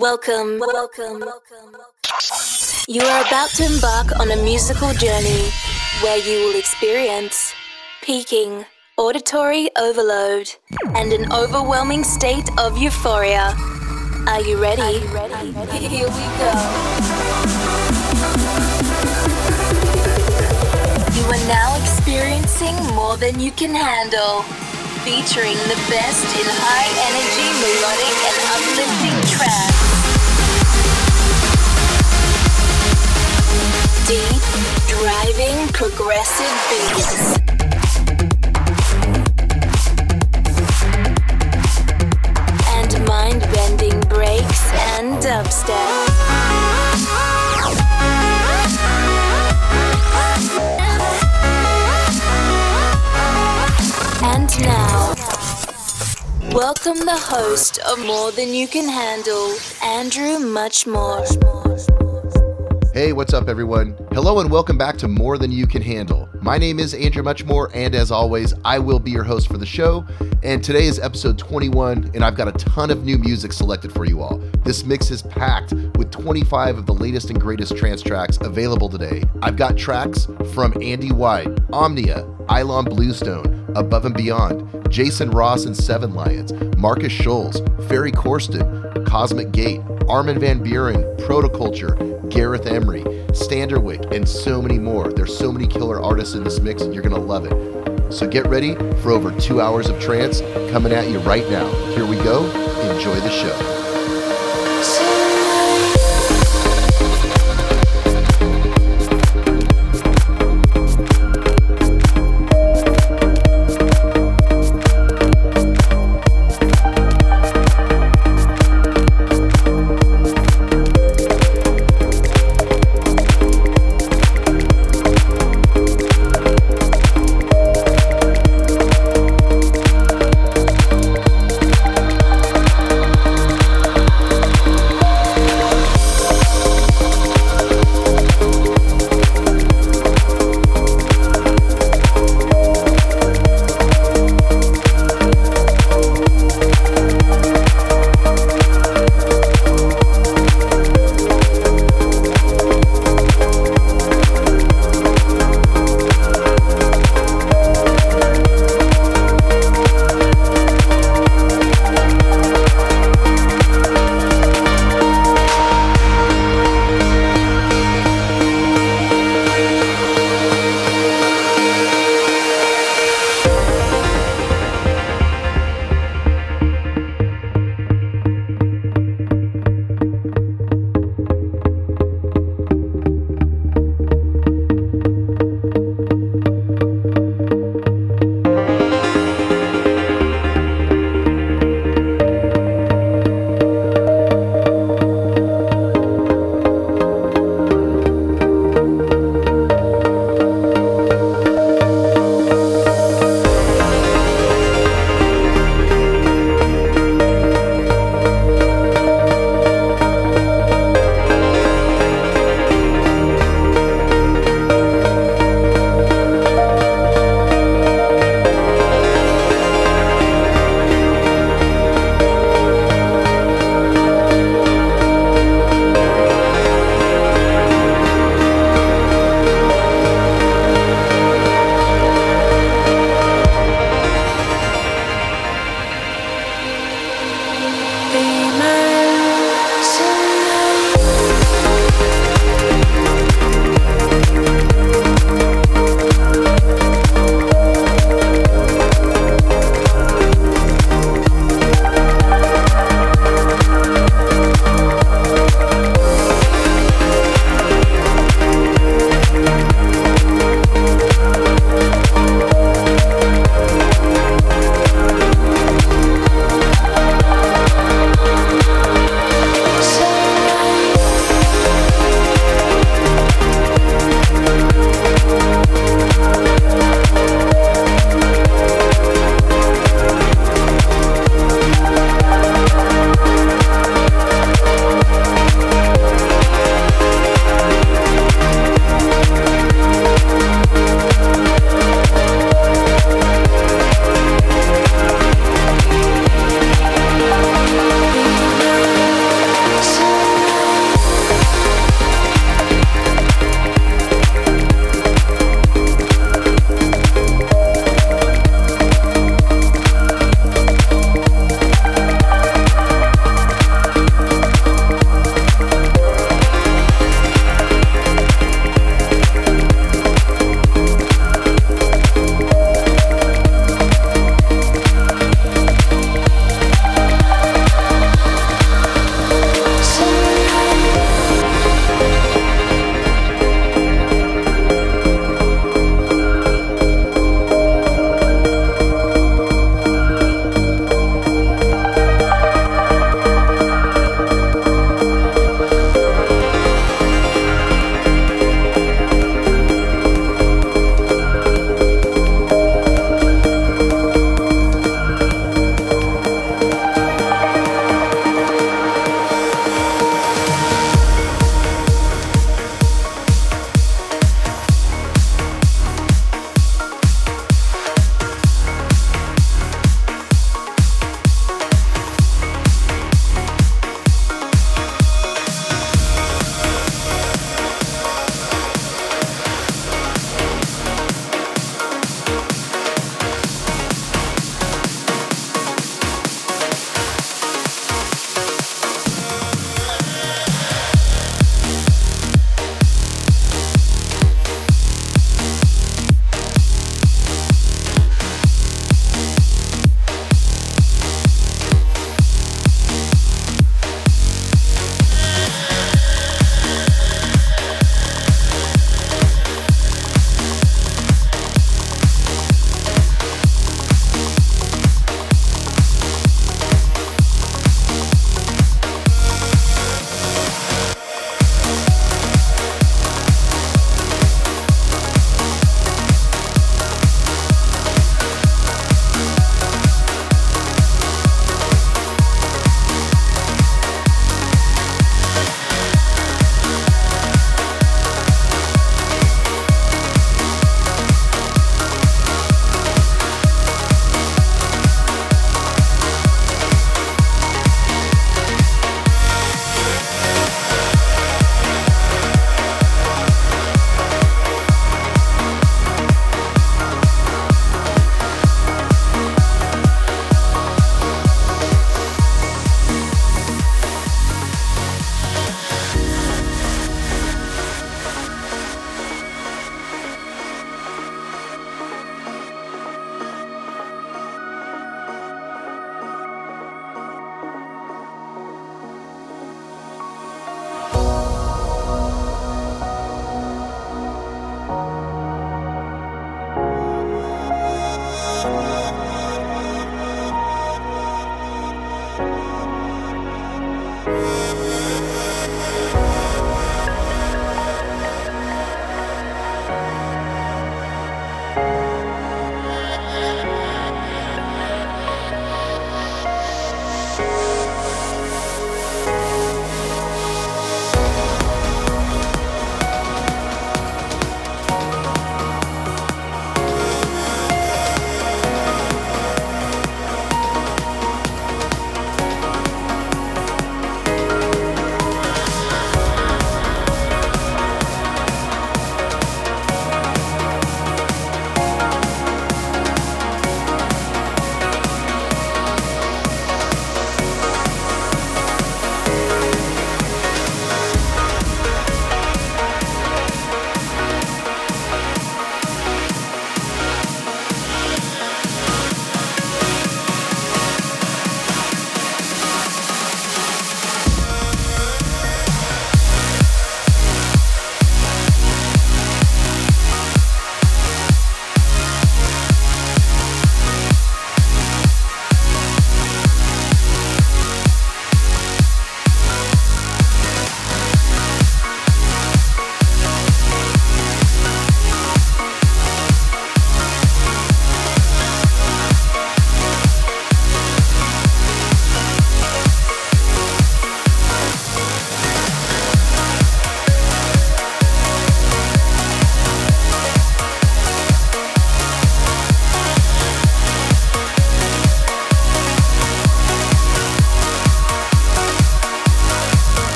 Welcome, welcome, welcome. You are about to embark on a musical journey where you will experience peaking, auditory overload, and an overwhelming state of euphoria. Are you ready? Are you ready? Here we go. You are now experiencing more than you can handle featuring the best in high energy, melodic, and uplifting tracks. Driving, progressive beats. And mind bending breaks and dubstep. And now, welcome the host of More Than You Can Handle, Andrew Muchmore. Hey, what's up, everyone? Hello, and welcome back to More Than You Can Handle. My name is Andrew Muchmore, and as always, I will be your host for the show. And today is episode 21, and I've got a ton of new music selected for you all. This mix is packed with 25 of the latest and greatest trance tracks available today. I've got tracks from Andy White, Omnia, Ilan Bluestone, Above and Beyond, Jason Ross and Seven Lions, Markus Schulz, Ferry Corsten, Cosmic Gate, Armin van Buuren, Protoculture, Gareth Emery, Standerwick, and so many more. There's so many killer artists in this mix, and you're gonna love it. So get ready for over two hours of trance coming at you right now. Here we go. Enjoy the show.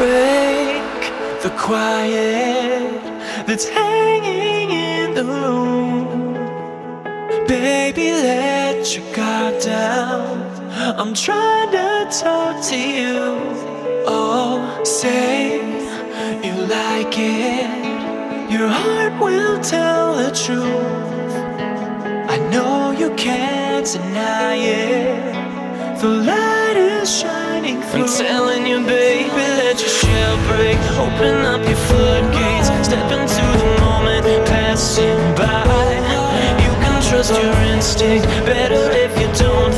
Break the quiet that's hanging in the room. Baby, let your guard down. I'm trying to talk to you. Oh, say you like it. Your heart will tell the truth. I know you can't deny it. The light is shining through. I'm telling you, baby, let your shell break. Open up your floodgates. Step into the moment, passing by. You can trust your instinct. Better if you don't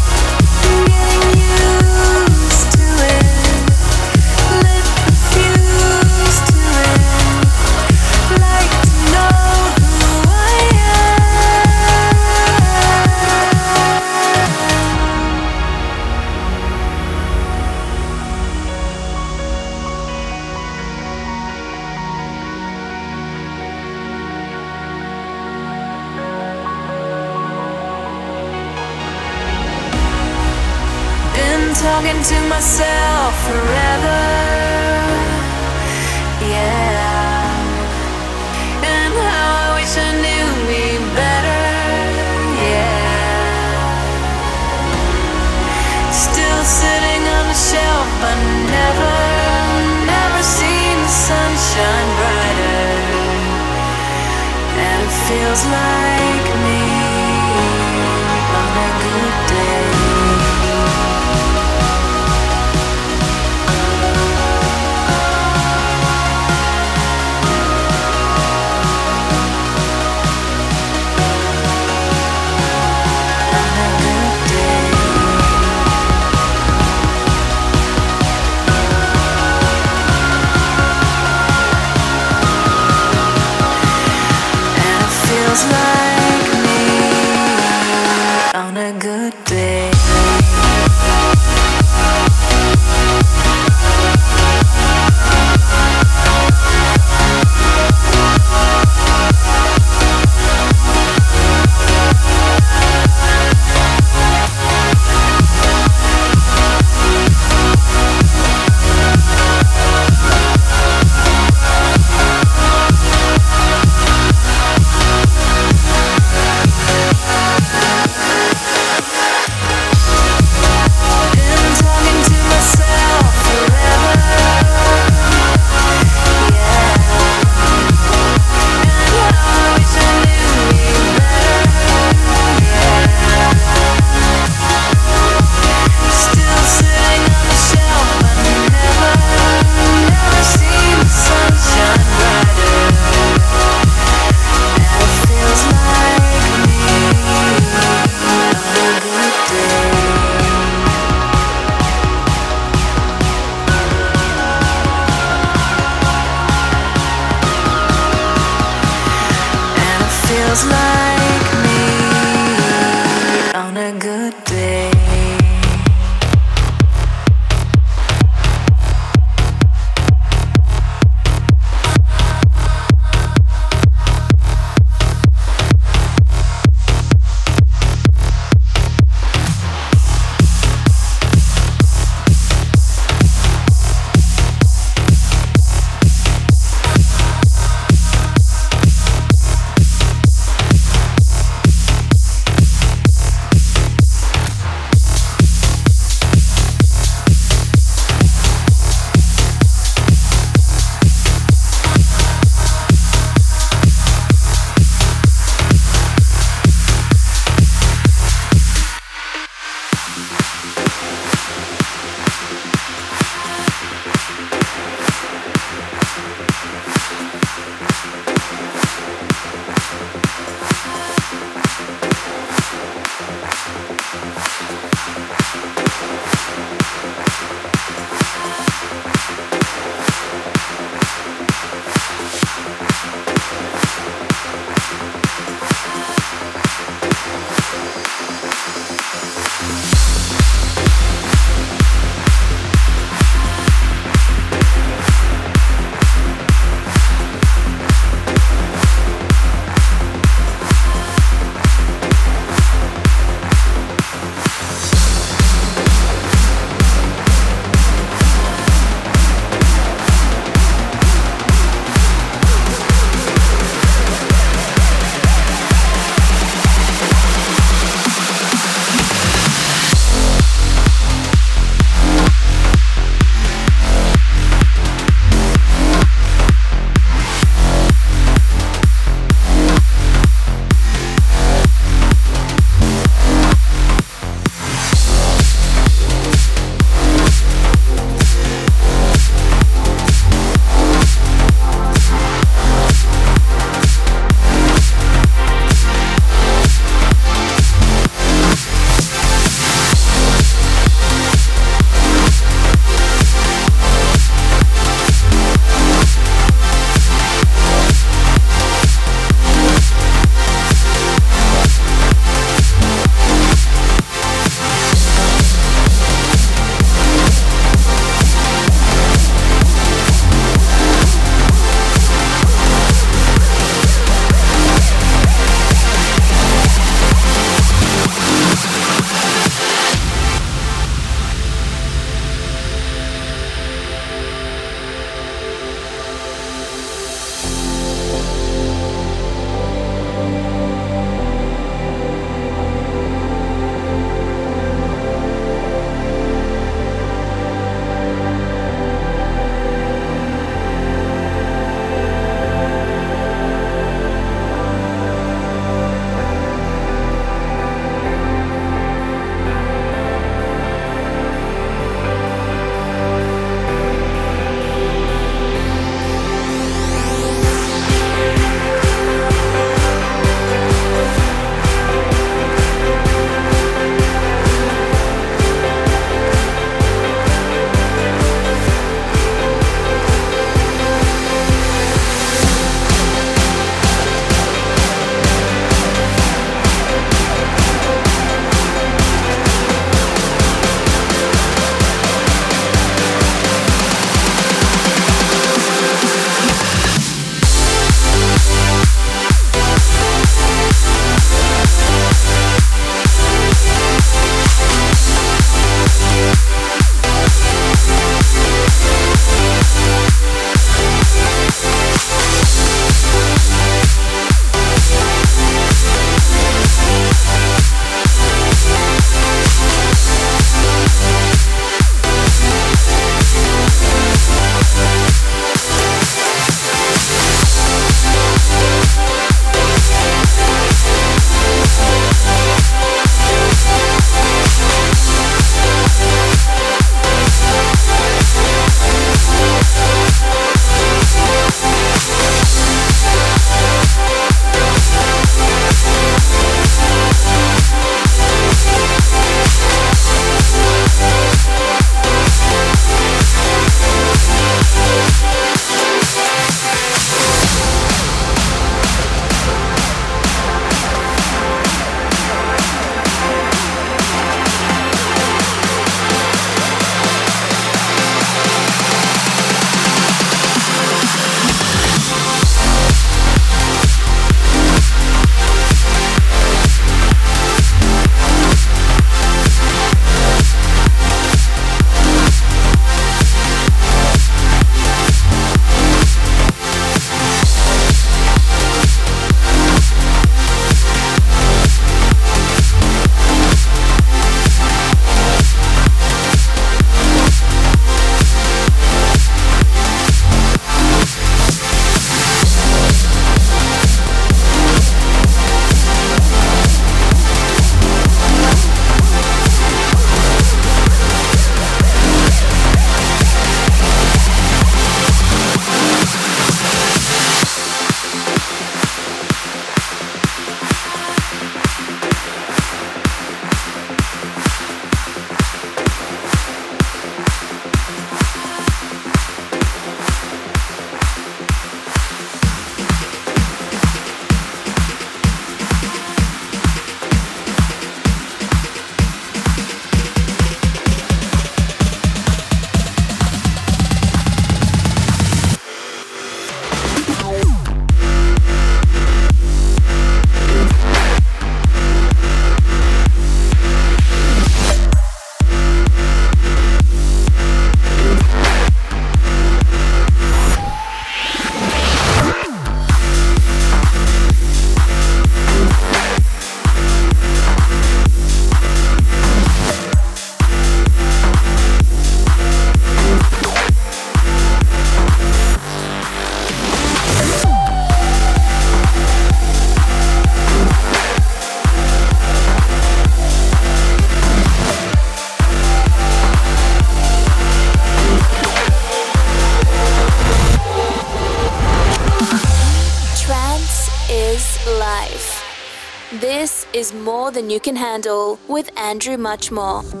Andrew Muchmore. tonight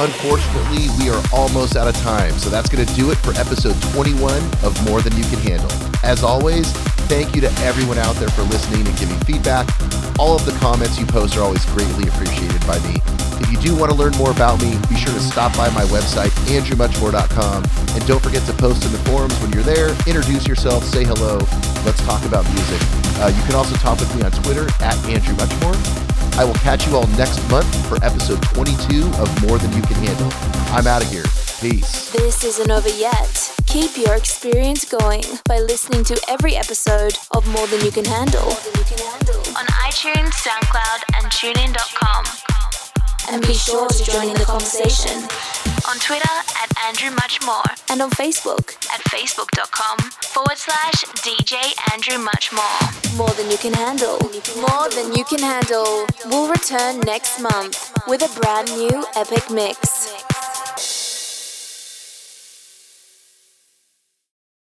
unfortunately, we are almost out of time, so that's going to do it for episode 21 of More Than You Can Handle. As always, thank you to everyone out there for listening and giving feedback. All of the comments you post are always greatly appreciated by me. If you do want to learn more about me, be sure to stop by my website, andrewmuchmore.com, and don't forget to post in the forums when you're there. Introduce yourself, say hello, let's talk about music. Uh, you can also talk with me on Twitter at Andrew Muchmore. I will catch you all next month for episode 22 of More Than You Can Handle. I'm out of here. Peace. This isn't over yet. Keep your experience going by listening to every episode of More Than You Can Handle on iTunes, SoundCloud, and TuneIn.com. And be sure to join in the conversation on Twitter at Andrew Muchmore and on Facebook at facebook.com forward slash DJ Andrew Muchmore. More than you can handle. More than you can handle. We'll return next month with a brand new epic mix.